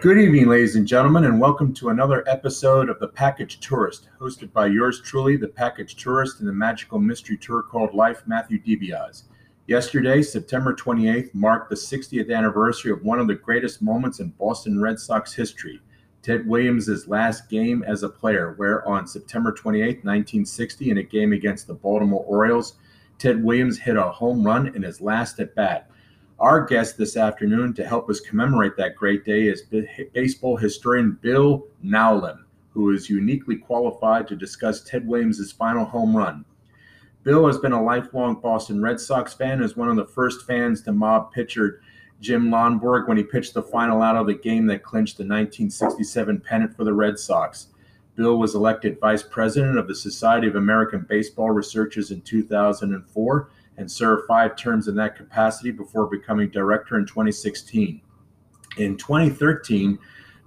Good evening, ladies and gentlemen, and welcome to another episode of The Package Tourist, hosted by yours truly, The Package Tourist, and the magical mystery tour called Life, Matthew DiBiase. Yesterday, September 28th, marked the 60th anniversary of one of the greatest moments in Boston Red Sox history, Ted Williams' last game as a player, where on September 28, 1960, in a game against the Baltimore Orioles, Ted Williams hit a home run in his last at bat. Our guest this afternoon to help us commemorate that great day is baseball historian Bill Nowlin, who is uniquely qualified to discuss Ted Williams' final home run. Bill has been a lifelong Boston Red Sox fan, as one of the first fans to mob pitcher Jim Lonborg when he pitched the final out of the game that clinched the 1967 pennant for the Red Sox. Bill was elected vice president of the Society of American Baseball Researchers in 2004 and served five terms in that capacity before becoming director in 2016. In 2013,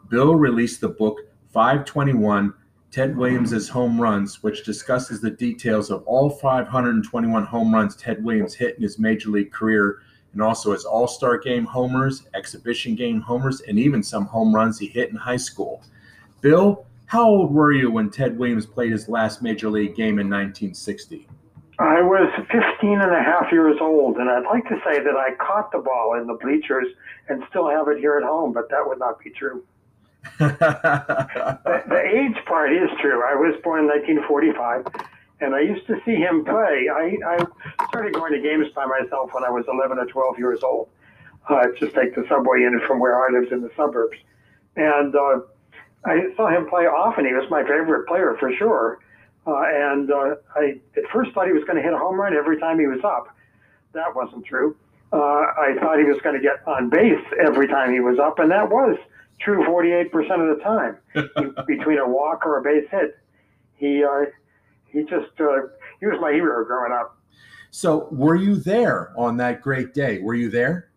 Bill released the book 521 Ted Williams' Home Runs, which discusses the details of all 521 home runs Ted Williams hit in his major league career, and also his All Star game homers, exhibition game homers, and even some home runs he hit in high school. Bill, how old were you when Ted Williams played his last major league game in 1960? I was 15 and a half years old, and I'd like to say that I caught the ball in the bleachers and still have it here at home, but that would not be true. the, the, age part is true. I was born in 1945, and I used to see him play. I, I started going to games by myself when I was 11 or 12 years old. Uh, just take the subway in from where I lived in the suburbs. And uh, I saw him play often. He was my favorite player for sure. Uh, and uh, I at first thought he was going to hit a home run every time he was up. That wasn't true. Uh, I thought he was going to get on base every time he was up, and that was true 48% of the time. Between a walk or a base hit, he uh, he just uh, he was my hero growing up. So, were you there on that great day? Were you there?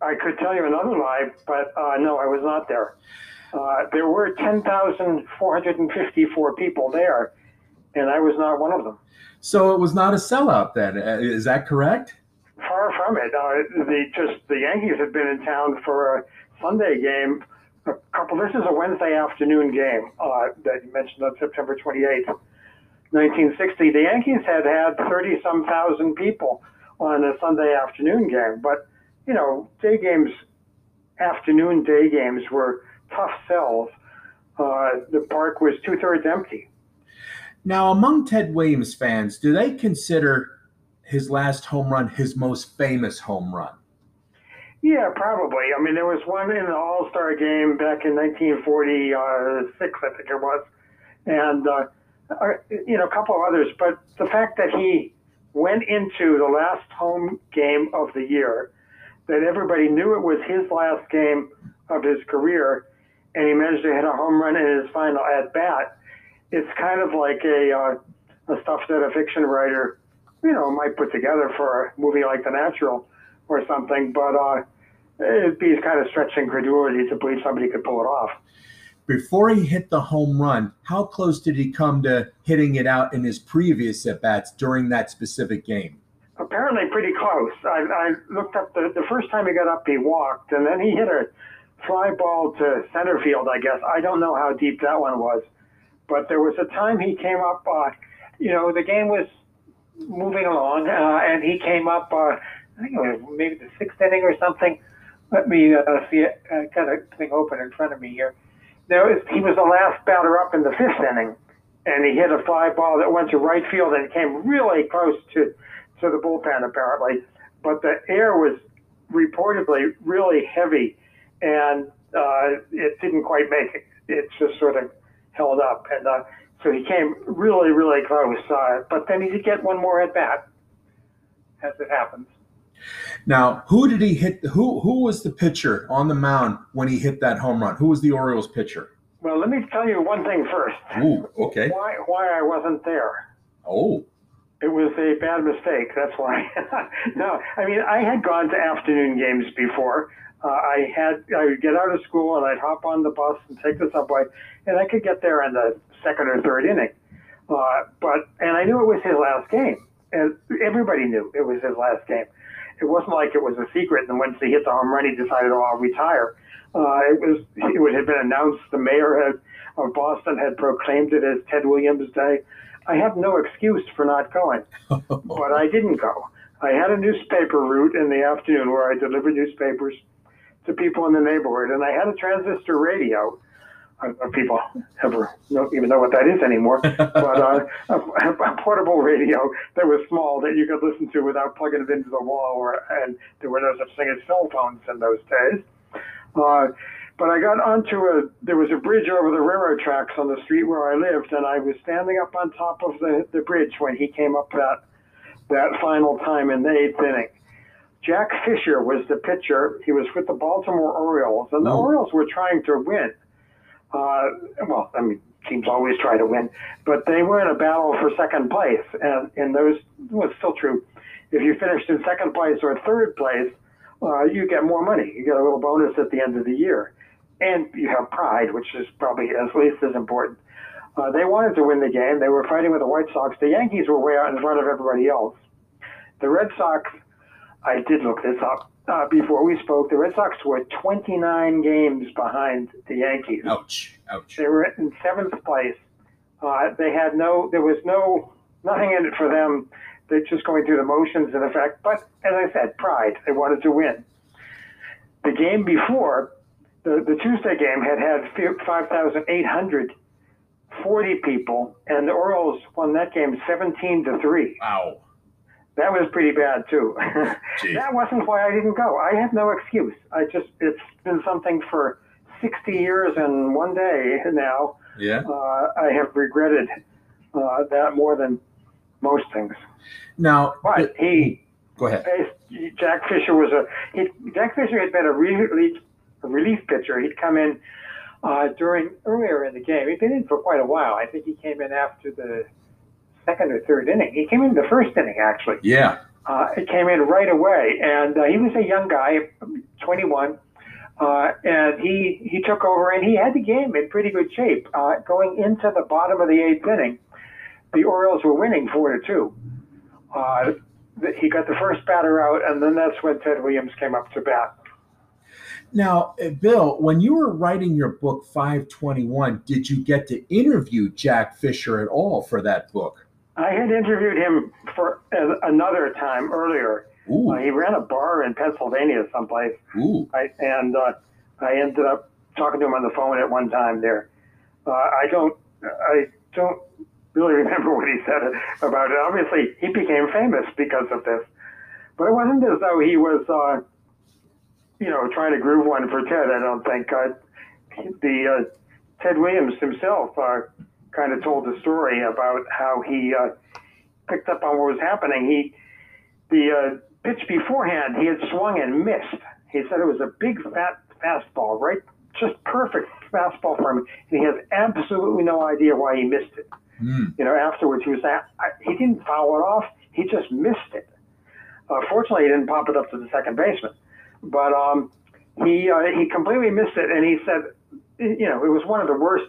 I could tell you another lie, but uh, no, I was not there. Uh, there were 10,454 people there and I was not one of them. So it was not a sellout then. Uh, is that correct? Far from it. Uh, the just the Yankees had been in town for a Sunday game. A couple. This is a Wednesday afternoon game uh, that you mentioned on September 28th, 1960. The Yankees had had 30 some thousand people on a Sunday afternoon game, but you know, day games, afternoon day games were tough sells. Uh, the park was two thirds empty. Now, among Ted Williams fans, do they consider his last home run his most famous home run? Yeah, probably. I mean, there was one in the All Star game back in 1946, I think it was, and uh, uh, you know a couple others. But the fact that he went into the last home game of the year, that everybody knew it was his last game of his career, and he managed to hit a home run in his final at bat it's kind of like a, uh, a stuff that a fiction writer, you know, might put together for a movie like The Natural or something, but uh, it'd be kind of stretching credulity to believe somebody could pull it off. Before he hit the home run, how close did he come to hitting it out in his previous at bats during that specific game? Apparently, pretty close. I, I looked up the, the first time he got up, he walked, and then he hit a fly ball to center field, I guess. I don't know how deep that one was. But there was a time he came up, uh, you know, the game was moving along, uh, and he came up, uh, I think it was maybe the sixth inning or something. Let me uh, see it. I got thing open in front of me here. There was, he was the last batter up in the fifth inning, and he hit a fly ball that went to right field and came really close to, to the bullpen, apparently. But the air was reportedly really heavy, and uh, it didn't quite make it. It just sort of held up, and uh, so he came really, really close. Uh, but then he did get one more at bat, as it happens. Now, who did he hit? Who who was the pitcher on the mound when he hit that home run? Who was the Orioles pitcher? Well, let me tell you one thing first. Ooh, okay. Why why I wasn't there? Oh. It was a bad mistake. That's why. no, I mean I had gone to afternoon games before uh, I had I would get out of school and I'd hop on the bus and take the subway, and I could get there in the second or third inning. Uh, but and I knew it was his last game, and everybody knew it was his last game. it wasn't like it was a secret. And once he hit the home run, he decided, "Oh, I'll retire." Uh, it was it had been announced. The mayor had, of Boston had proclaimed it as Ted Williams Day. I have no excuse for not going, but I didn't go. I had a newspaper route in the afternoon where I delivered newspapers to people in the neighborhood, and I had a transistor radio. Uh, people ever don't even know what that is anymore, but uh, a, a, portable radio that was small that you could listen to without plugging it into the wall, or, and there were no such thing as cell phones in those days. Uh, but I got onto a, there was a bridge over the railroad tracks on the street where I lived, and I was standing up on top of the, the bridge when he came up that, that final time in the eighth inning. Jack Fisher was the pitcher. He was with the Baltimore Orioles, and the oh. Orioles were trying to win. Uh, well, I mean, teams always try to win, but they were in a battle for second place, and in those was still true. If you finished in second place or third place, uh, you get more money. You get a little bonus at the end of the year, and you have pride, which is probably at least as important. Uh, they wanted to win the game. They were fighting with the White Sox. The Yankees were way out in front of everybody else. The Red Sox, I did look this up uh, before we spoke. The Red Sox were 29 games behind the Yankees. Ouch! Ouch! They were in seventh place. Uh, they had no. There was no nothing in it for them they're just going through the motions in effect. But as I said, pride. They wanted to win. The game before, the, the Tuesday game had had 5,840 people, and the Orioles won that game 17 to 3. Wow. That was pretty bad too. that wasn't why I didn't go. I have no excuse. I just it's been something for 60 years and one day now. Yeah. Uh, I have regretted uh, that more than most things. Now, but he go ahead. Jack Fisher was a he, Jack Fisher had been a relief a relief pitcher. He'd come in uh, during earlier in the game. He'd been in for quite a while. I think he came in after the second or third inning. He came in the first inning actually. Yeah. Uh, it came in right away, and uh, he was a young guy, 21. Uh, and he he took over and he had the game in pretty good shape. Uh, going into the bottom of the eighth inning, the Orioles were winning four to two uh, he got the first batter out, and then that's when Ted Williams came up to bat. Now, uh, Bill, when you were writing your book 521, did you get to interview Jack Fisher at all for that book? I had interviewed him for another time earlier. Uh, he ran a bar in Pennsylvania someplace. I, and uh, I ended up talking to him on the phone at one time there. Uh, I don't, I don't really remember what he said about it. Obviously, he became famous because of this, but it wasn't as though he was, uh, you know, trying to groove one for Ted. I don't think uh, the uh, Ted Williams himself uh, kind of told the story about how he uh, picked up on what was happening. He the uh, pitch beforehand he had swung and missed. He said it was a big fat fastball, right? Just perfect fastball for him, and he has absolutely no idea why he missed it. Mm. You know, afterwards he was I, he didn't foul it off. He just missed it. Uh, fortunately, he didn't pop it up to the second baseman, but um, he uh, he completely missed it. And he said, you know, it was one of the worst.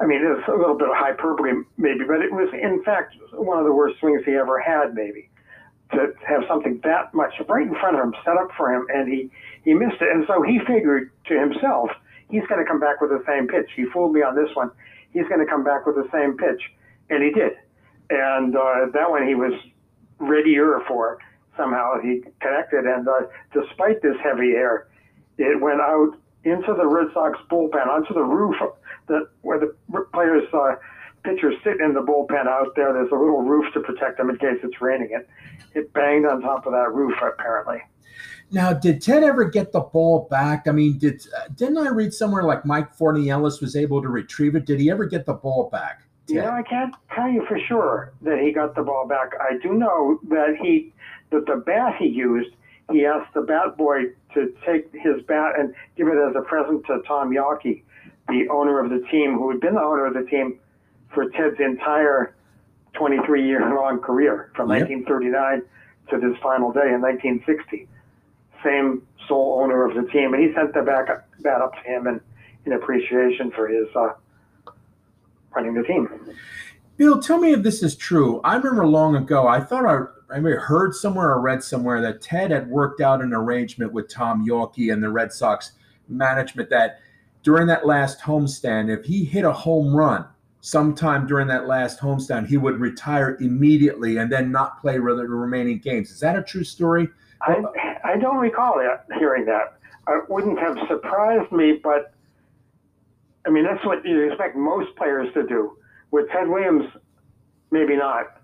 I mean, it was a little bit of hyperbole, maybe, but it was in fact one of the worst swings he ever had, maybe. To have something that much right in front of him set up for him, and he he missed it, and so he figured to himself, he's going to come back with the same pitch. He fooled me on this one he's going to come back with the same pitch. And he did. And uh, that one he was readier for. Somehow he connected. And uh, despite this heavy air, it went out into the Red Sox bullpen, onto the roof that where the players, uh, pitchers sit in the bullpen out there. There's a little roof to protect them in case it's raining. It, it banged on top of that roof, apparently. Now, did Ted ever get the ball back? I mean, did uh, didn't I read somewhere like Mike Fornieles was able to retrieve it? Did he ever get the ball back? Ted? Yeah, I can't tell you for sure that he got the ball back. I do know that he that the bat he used, he asked the bat boy to take his bat and give it as a present to Tom Yawkey, the owner of the team, who had been the owner of the team for Ted's entire 23 year long career from yep. 1939 to this final day in 1960 same sole owner of the team, and he sent the back bat up to him in, in appreciation for his uh, running the team. Bill, tell me if this is true. I remember long ago, I thought I, I heard somewhere or read somewhere that Ted had worked out an arrangement with Tom Yawkey and the Red Sox management that during that last homestand, if he hit a home run sometime during that last homestand, he would retire immediately and then not play the remaining games. Is that a true story? I, I don't recall that, hearing that. It wouldn't have surprised me, but I mean, that's what you expect most players to do. With Ted Williams, maybe not.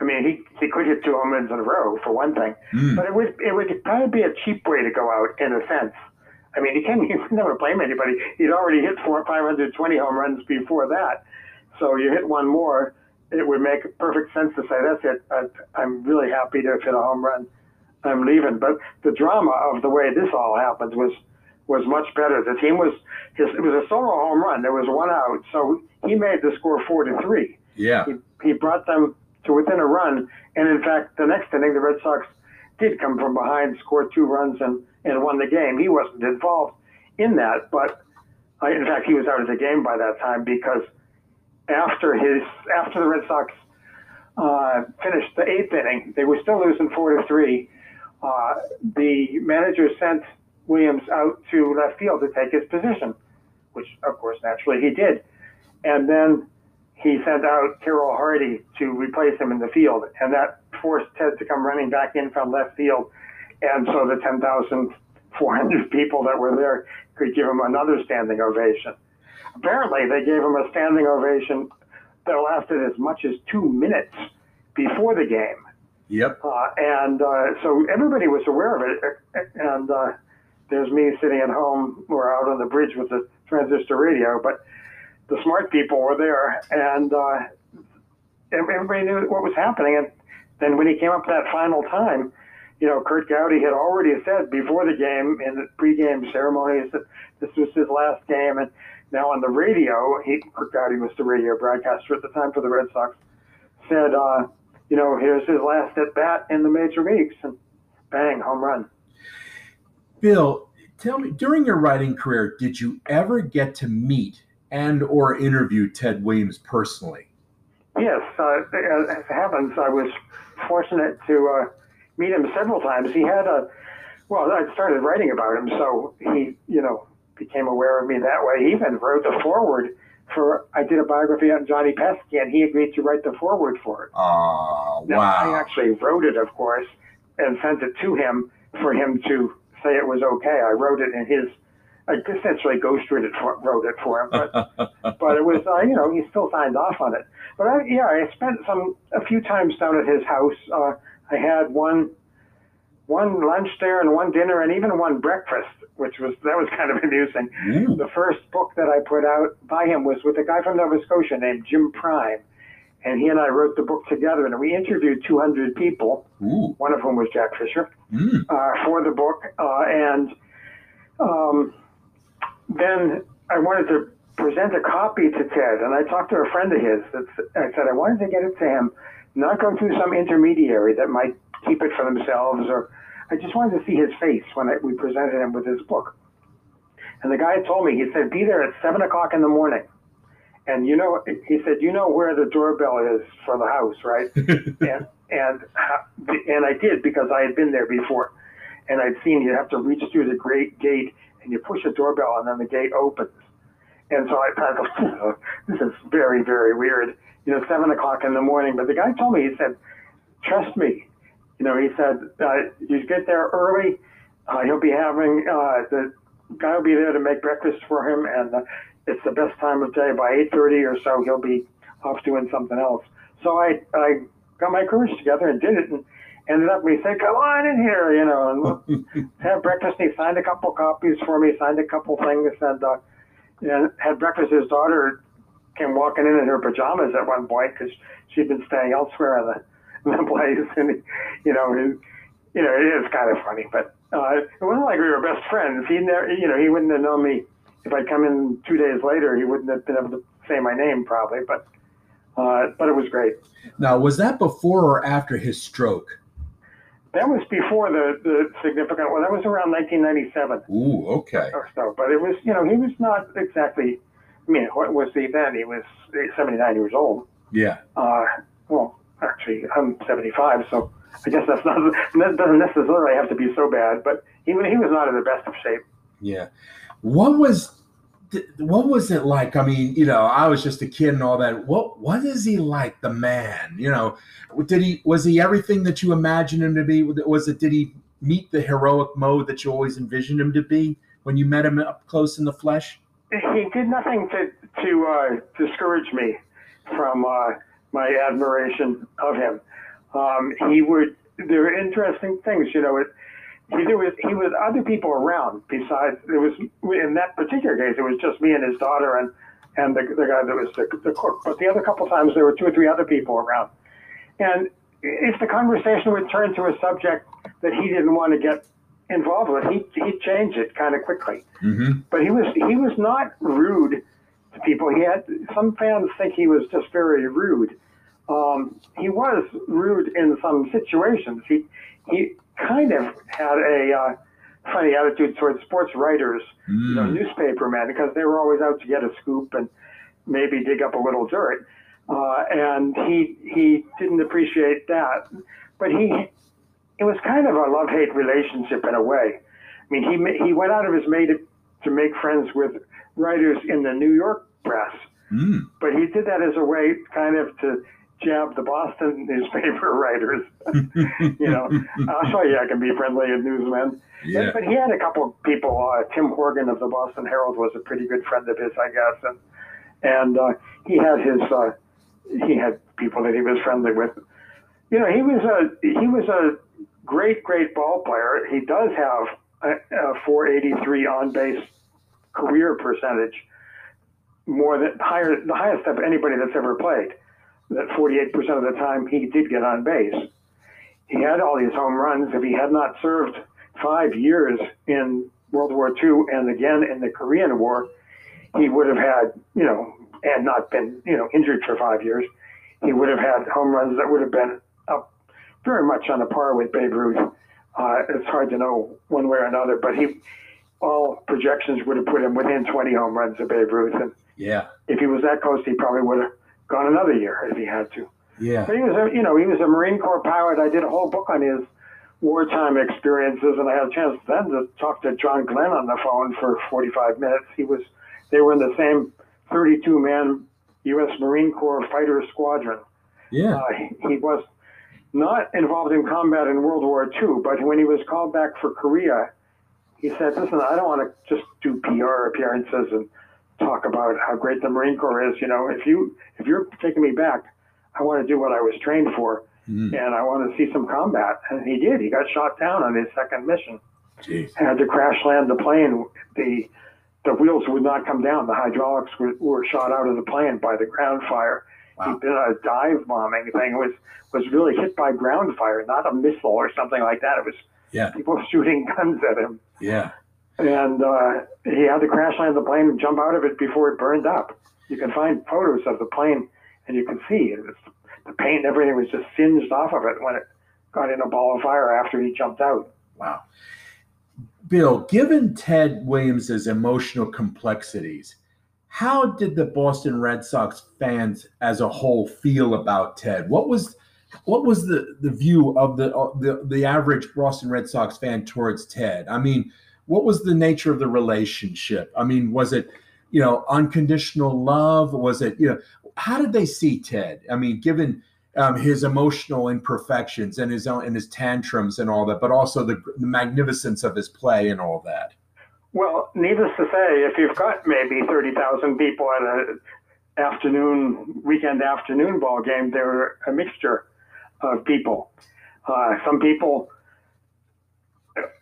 I mean, he, he could hit two home runs in a row for one thing, mm. but it would it would probably be a cheap way to go out in a sense. I mean, he can you can never blame anybody. He'd already hit four 520 home runs before that, so you hit one more, it would make perfect sense to say that's it. I, I'm really happy to hit a home run. I'm leaving. But the drama of the way this all happened was was much better. The team was his it was a solo home run. There was one out, so he made the score four to three. Yeah, he, he brought them to within a run, and in fact, the next inning, the Red Sox did come from behind, scored two runs, and and won the game. He wasn't involved in that, but uh, in fact, he was out of the game by that time because after his after the Red Sox uh, finished the eighth inning, they were still losing four to three. Uh, the manager sent Williams out to left field to take his position, which of course naturally he did. And then he sent out Carroll Hardy to replace him in the field, and that forced Ted to come running back in from left field. And so the 10,400 people that were there could give him another standing ovation. Apparently, they gave him a standing ovation that lasted as much as two minutes before the game. Yep. Uh, and uh, so everybody was aware of it. And uh, there's me sitting at home or out on the bridge with the transistor radio, but the smart people were there, and uh, everybody knew what was happening. And then when he came up that final time, you know, Curt Gowdy had already said before the game in the pregame ceremonies that this was his last game, and now on the radio, he Curt Gowdy was the radio broadcaster at the time for the Red Sox, said, uh, you know, here's his last at bat in the major leagues, and bang, home run. Bill, tell me, during your writing career, did you ever get to meet and or interview Ted Williams personally? Yes, uh, as it happens, I was fortunate to uh, meet him several times. He had a well, I started writing about him, so he, you know, became aware of me that way. He even wrote the foreword for I did a biography on Johnny Pesky, and he agreed to write the foreword for it. Oh, now, wow! I actually wrote it, of course, and sent it to him for him to say it was okay. I wrote it in his. I essentially ghostwrote it for, wrote it for him, but but it was uh, you know he still signed off on it. But I, yeah, I spent some a few times down at his house. Uh, I had one one lunch there and one dinner and even one breakfast, which was that was kind of amusing. Mm. The first book that I put out by him was with a guy from Nova Scotia named Jim Prime, and he and I wrote the book together. And we interviewed 200 people, Ooh. one of whom was Jack Fisher, mm. uh, for the book. Uh, and um, then I wanted to present a copy to Ted, and I talked to a friend of his. That I said I wanted to get it to him, not go through some intermediary that might keep it for themselves or I just wanted to see his face when I, we presented him with his book. And the guy told me, he said, be there at seven o'clock in the morning. And you know, he said, you know where the doorbell is for the house, right? and and and I did because I had been there before, and I'd seen you have to reach through the great gate and you push a doorbell and then the gate opens. And so I thought, this is very very weird. You know, seven o'clock in the morning. But the guy told me, he said, trust me, you know, he said, uh, you get there early, uh, he'll be having, uh, the guy will be there to make breakfast for him, and uh, it's the best time of day. By 8.30 or so, he'll be off doing something else. So I, I got my courage together and did it, and ended up, we said, come on in here, you know, and have breakfast. And he signed a couple copies for me, signed a couple things, and, uh, and had breakfast. His daughter came walking in in her pajamas at one point because she'd been staying elsewhere in the in the place, and you know, and, you know, it is kind of funny, but uh, it wasn't like we were best friends. He never, you know, he wouldn't have known me if I'd come in two days later. He wouldn't have been able to say my name probably, but uh, but it was great. Now, was that before or after his stroke? That was before the, the significant one. That was around 1997. Ooh, okay. Or so. But it was, you know, he was not exactly, I mean, what was he then? He was 79 years old. Yeah. Uh, well, actually, I'm 75, so I guess that's not that doesn't necessarily have to be so bad. But he he was not in the best of shape. Yeah. What was what was it like? I mean, you know, I was just a kid and all that. What what is he like, the man? You know, did he was he everything that you imagined him to be? Was it did he meet the heroic mode that you always envisioned him to be when you met him up close in the flesh? He did nothing to to uh, discourage me from uh, my admiration of him. Um, he would there are interesting things, you know. It, he there was he was other people around besides there was in that particular case it was just me and his daughter and and the, the guy that was the, the cook. But the other couple times there were two or three other people around. And if the conversation would turn to a subject that he didn't want to get involved with he he'd change it kind of quickly. Mm-hmm. but he was he was not rude to people. He had some fans think he was just very rude. Um, he was rude in some situations. He he kind of had a uh, funny attitude towards sports writers, mm. you know, mm. newspapermen, because they were always out to get a scoop and maybe dig up a little dirt. Uh, and he he didn't appreciate that, but he it was kind of a love hate relationship in a way. I mean, he he went out of his way to, to make friends with writers in the New York press, mm. but he did that as a way, kind of to jab the Boston newspaper writers. you know, I'll show you I can be friendly as newsmen. Yeah. But he had a couple of people. Uh, Tim Horgan of the Boston Herald was a pretty good friend of his, I guess, and and uh, he had his uh, he had people that he was friendly with. You know, he was a he was a great great ball player. He does have a, a 483 on base career percentage, more than higher the highest of anybody that's ever played that 48% of the time he did get on base. He had all these home runs. If he had not served five years in World War II and again in the Korean War, he would have had, you know, and not been, you know, injured for five years. He would have had home runs that would have been up very much on a par with Babe Ruth. Uh, it's hard to know one way or another, but he, all projections would have put him within 20 home runs of Babe Ruth. And yeah, if he was that close, he probably would have gone another year if he had to. Yeah. But he was a, you know, he was a Marine Corps pilot. I did a whole book on his wartime experiences, and I had a chance then to talk to John Glenn on the phone for 45 minutes. He was, they were in the same 32-man U.S. Marine Corps fighter squadron. Yeah. Uh, he, he was not involved in combat in World War II, but when he was called back for Korea, he said, "Listen, I don't want to just do PR appearances and talk about how great the Marine Corps is. You know, if you if you're taking me back, I want to do what I was trained for, mm. and I want to see some combat. And he did. He got shot down on his second mission. Jeez. Had to crash land the plane. The the wheels would not come down. The hydraulics were, were shot out of the plane by the ground fire. Wow. He'd been a dive bombing thing. Was was really hit by ground fire, not a missile or something like that. It was yeah. people shooting guns at him. Yeah and uh, he had to crash land the plane and jump out of it before it burned up. You can find photos of the plane, and you can see it was, the paint and everything was just singed off of it when it got in a ball of fire after he jumped out. Wow. Bill, given Ted Williams's emotional complexities, how did the Boston Red Sox fans as a whole feel about Ted? What was what was the, the view of the, the the average Boston Red Sox fan towards Ted? I mean, what was the nature of the relationship? I mean, was it, you know, unconditional love? Was it, you know, how did they see Ted? I mean, given um, his emotional imperfections and his own and his tantrums and all that, but also the, the magnificence of his play and all that. Well, needless to say, if you've got maybe thirty thousand people at an afternoon, weekend afternoon ball game, they're a mixture of people. Uh, some people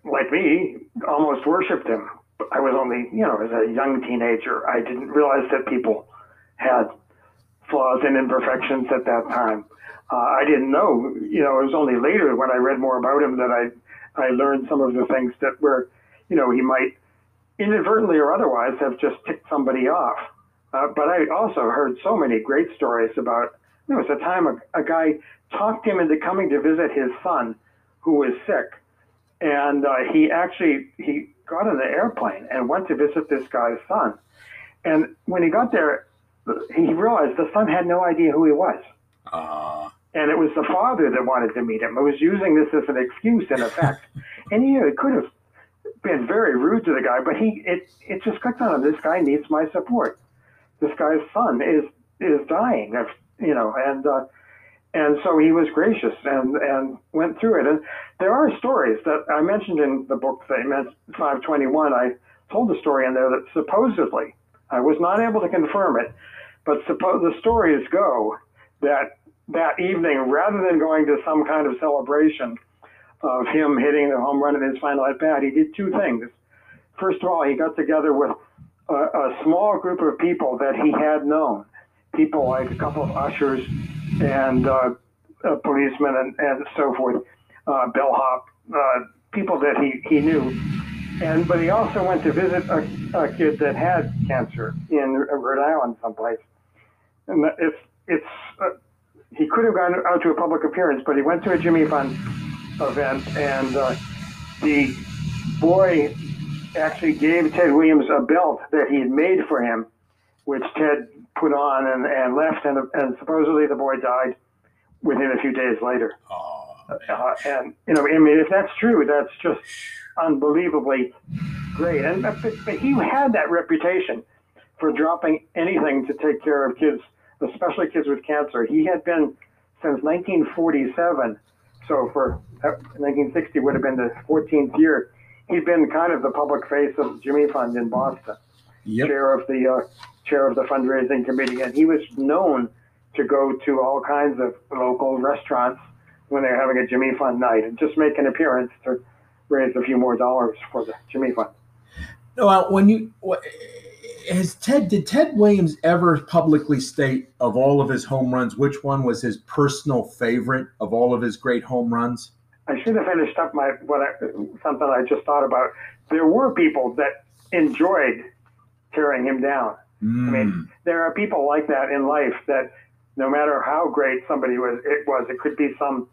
like me, almost worshipped him. I was only, you know, as a young teenager, I didn't realize that people had flaws and imperfections at that time. Uh, I didn't know, you know, it was only later when I read more about him that I, I learned some of the things that were, you know, he might inadvertently or otherwise have just ticked somebody off. Uh, but I also heard so many great stories about, you know, it was a time a, a guy talked him into coming to visit his son who was sick and uh, he actually he got on the airplane and went to visit this guy's son. And when he got there, he realized the son had no idea who he was. Uh, And it was the father that wanted to meet him. It was using this as an excuse, in effect. and he uh, could have been very rude to the guy, but he it it just clicked on him. This guy needs my support. This guy's son is is dying, of you know, and uh, and so he was gracious and and went through it. And there are stories that I mentioned in the book that meant 521. I told the story in there that supposedly I was not able to confirm it, but suppose the stories go that that evening, rather than going to some kind of celebration of him hitting the home run in his final at bat, he did two things. First of all, he got together with a, a small group of people that he had known, people like a couple of ushers and uh, a policeman and, and so forth, uh, bellhop, uh, people that he, he knew. And but he also went to visit a, a kid that had cancer in Rhode Island someplace. And it's it's uh, he could have gone out to a public appearance, but he went to a Jimmy Fund event, and uh, the boy actually gave Ted Williams a belt that he had made for him, which Ted put on and, and left, and, and supposedly the boy died within a few days later. oh, Uh, and you know, I mean, if that's true, that's just unbelievably great. And but, but he had that reputation for dropping anything to take care of kids, especially kids with cancer. He had been since 1947, so for uh, 1960 would have been the 14th year. He'd been kind of the public face of Jimmy Fund in Boston yep. chair of the uh, chair of the fundraising committee, and he was known to go to all kinds of local restaurants when they're having a Jimmy Fund night and just make an appearance to raise a few more dollars for the Jimmy Fund. Well, when you has Ted did Ted Williams ever publicly state of all of his home runs which one was his personal favorite of all of his great home runs? I should have finished up my what I, something I just thought about. There were people that enjoyed tearing him down. Mm, mean, There are people like that in life that no matter how great somebody was, it was, it could be some,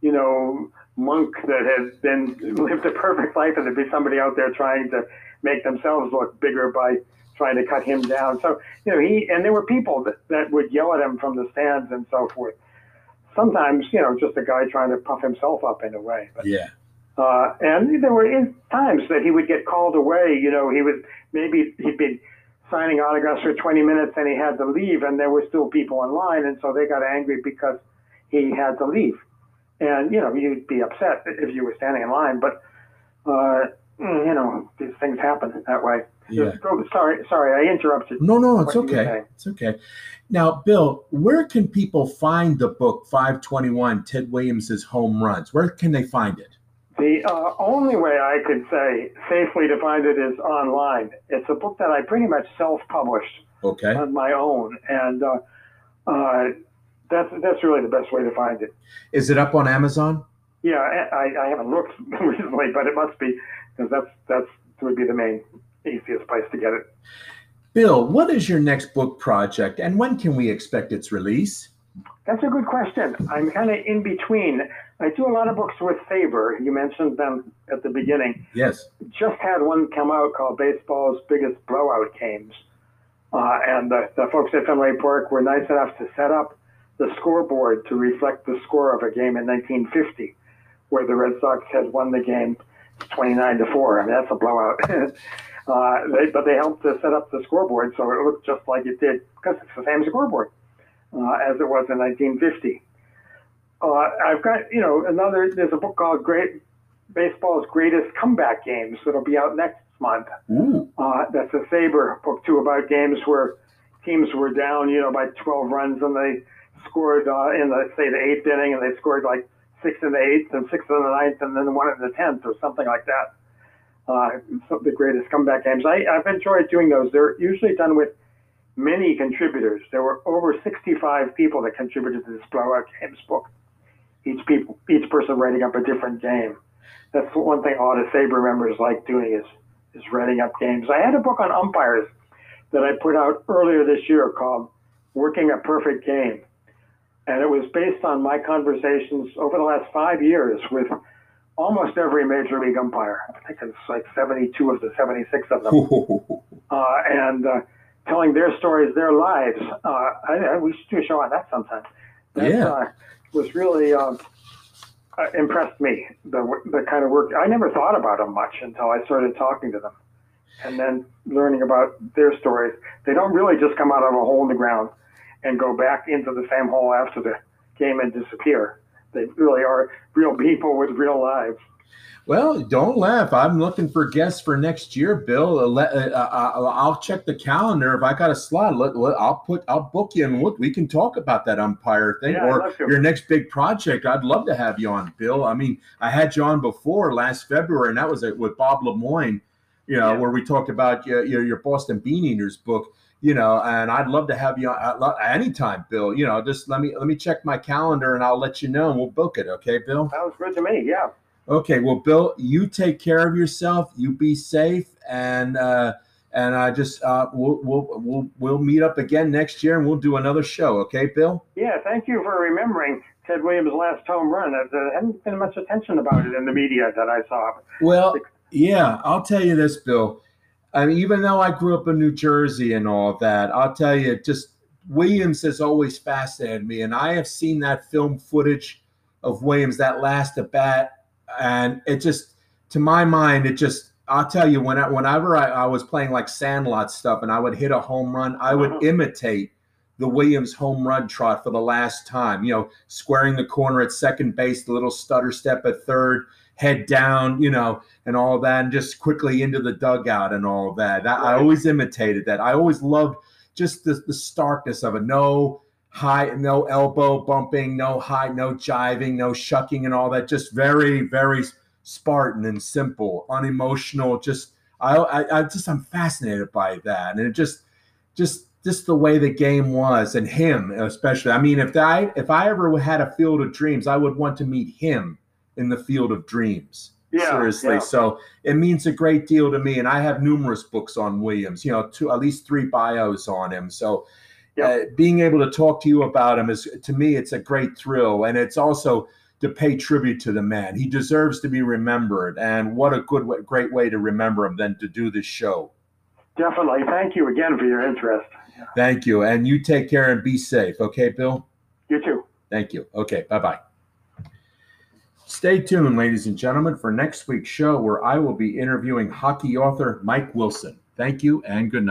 you know, monk that has been lived a perfect life, and there'd be somebody out there trying to make themselves look bigger by trying to cut him down. So you know, he and there were people that, that would yell at him from the stands and so forth. Sometimes, you know, just a guy trying to puff himself up in a way. But yeah. uh, and there were times that he would get called away. You know, he was maybe he'd been signing autographs for 20 minutes and he had to leave, and there were still people in line, and so they got angry because he had to leave. And you know, you'd be upset if you were standing in line, but uh, you know, these things happen that way. Yeah. Go- Sorry, sorry, I interrupted. No, no, it's What you were okay. It's okay. Now, Bill, where can people find the book 521 Ted Williams's Home Runs? Where can they find it? The uh, only way I could say safely to find it is online. It's a book that I pretty much self-published. Okay. on my own, and uh, uh, that's that's really the best way to find it. Is it up on Amazon? Yeah, I, I haven't looked recently, but it must be because that's that's would be the main easiest place to get it. Bill, what is your next book project and when can we expect its release? That's a good question. I'm kind of in between. I do a lot of books with SABR. You mentioned them at the beginning. Yes. Just had one come out called Baseball's Biggest Blowout Games. Uh, and the, the folks at Fenway Park were nice enough to set up the scoreboard to reflect the score of a game in 1950, where the Red Sox had won the game 29 to 4. I mean, that's a blowout. uh, they, but they helped to set up the scoreboard so it looked just like it did, because it's the same scoreboard uh, as it was in 1950. Uh, I've got, you know, another, there's a book called Great Baseball's Greatest Comeback Games that'll be out next month. Ooh. Uh, that's a SABR book too about games where teams were down, you know, by 12 runs and they scored uh, in the say the eighth inning and they scored like six in the eighth and six in the ninth and then one in the tenth or something like that. Uh, some of the greatest comeback games. I, I've enjoyed doing those. They're usually done with many contributors. There were over 65 people that contributed to this blowout games book. Each people, each person writing up a different game. That's one thing a lot of SABR members like doing is is writing up games. I had a book on umpires that I put out earlier this year called Working a Perfect Game. And it was based on my conversations over the last five years with almost every major league umpire. I think it's like 72 of the 76 of them. Uh, and uh, telling their stories, their lives. Uh, I, I, we should do a show on that sometime. That, Yeah. uh, was really um, uh, impressed me. The the kind of work I never thought about them much until I started talking to them, and then learning about their stories. They don't really just come out of a hole in the ground and go back into the same hole after the game and disappear. They really are real people with real lives. Well, don't laugh. I'm looking for guests for next year, Bill. Uh, let- uh, uh, I'll check the calendar. If I got a slot, I'll put I'll book you and look. We can talk about that umpire thing Yeah, or your next big project. I'd love to have you on, Bill. I mean, I had you on before last February, and that was it with Bob LeMoine. You know, Yeah. where we talked about your your, your Boston Bean Eaters book. You know, and I'd love to have you on anytime, Bill. You know, just let me let me check my calendar and I'll let you know, and we'll book it. Okay, Bill. Sounds good to me. Yeah. Okay, well, Bill, you take care of yourself. You be safe, and uh, and I just uh, we'll we'll we'll we'll meet up again next year, and we'll do another show. Okay, Bill? Yeah, thank you for remembering Ted Williams' last home run. Uh, There hadn't been much attention about it in the media that I saw. Well, yeah, I'll tell you this, Bill. I mean, even though I grew up in New Jersey and all that, I'll tell you, just Williams has always fascinated me, and I have seen that film footage of Williams that last at bat, and it just, to my mind, it just. I'll tell you, when I, whenever I, I was playing like Sandlot stuff, and I would hit a home run, I would Uh-huh. imitate the Williams home run trot for the last time. You know, squaring the corner at second base, the little stutter step at third, head down, you know, and all that, and just quickly into the dugout and all that. that I always imitated that. I always loved just the, the starkness of it. No high, no elbow bumping, no high, no jiving, no shucking and all that. Just very, very Spartan and simple, unemotional. Just I, I, I just I'm fascinated by that, and it just, just, just the way the game was, and him especially. I mean, if I if I ever had a field of dreams, I would want to meet him in the field of dreams. Yeah, Seriously. yeah. So it means a great deal to me. And I have numerous books on Williams, you know, two, at least three bios on him. So uh, being able to talk to you about him is, to me, it's a great thrill. And it's also to pay tribute to the man. He deserves to be remembered. And what a good, great way to remember him than to do this show. Definitely. Thank you again for your interest. Thank you. And you take care and be safe. Okay, Bill? You too. Thank you. Okay, bye bye. Stay tuned, ladies and gentlemen, for next week's show where I will be interviewing hockey author Mike Wilson. Thank you and good night.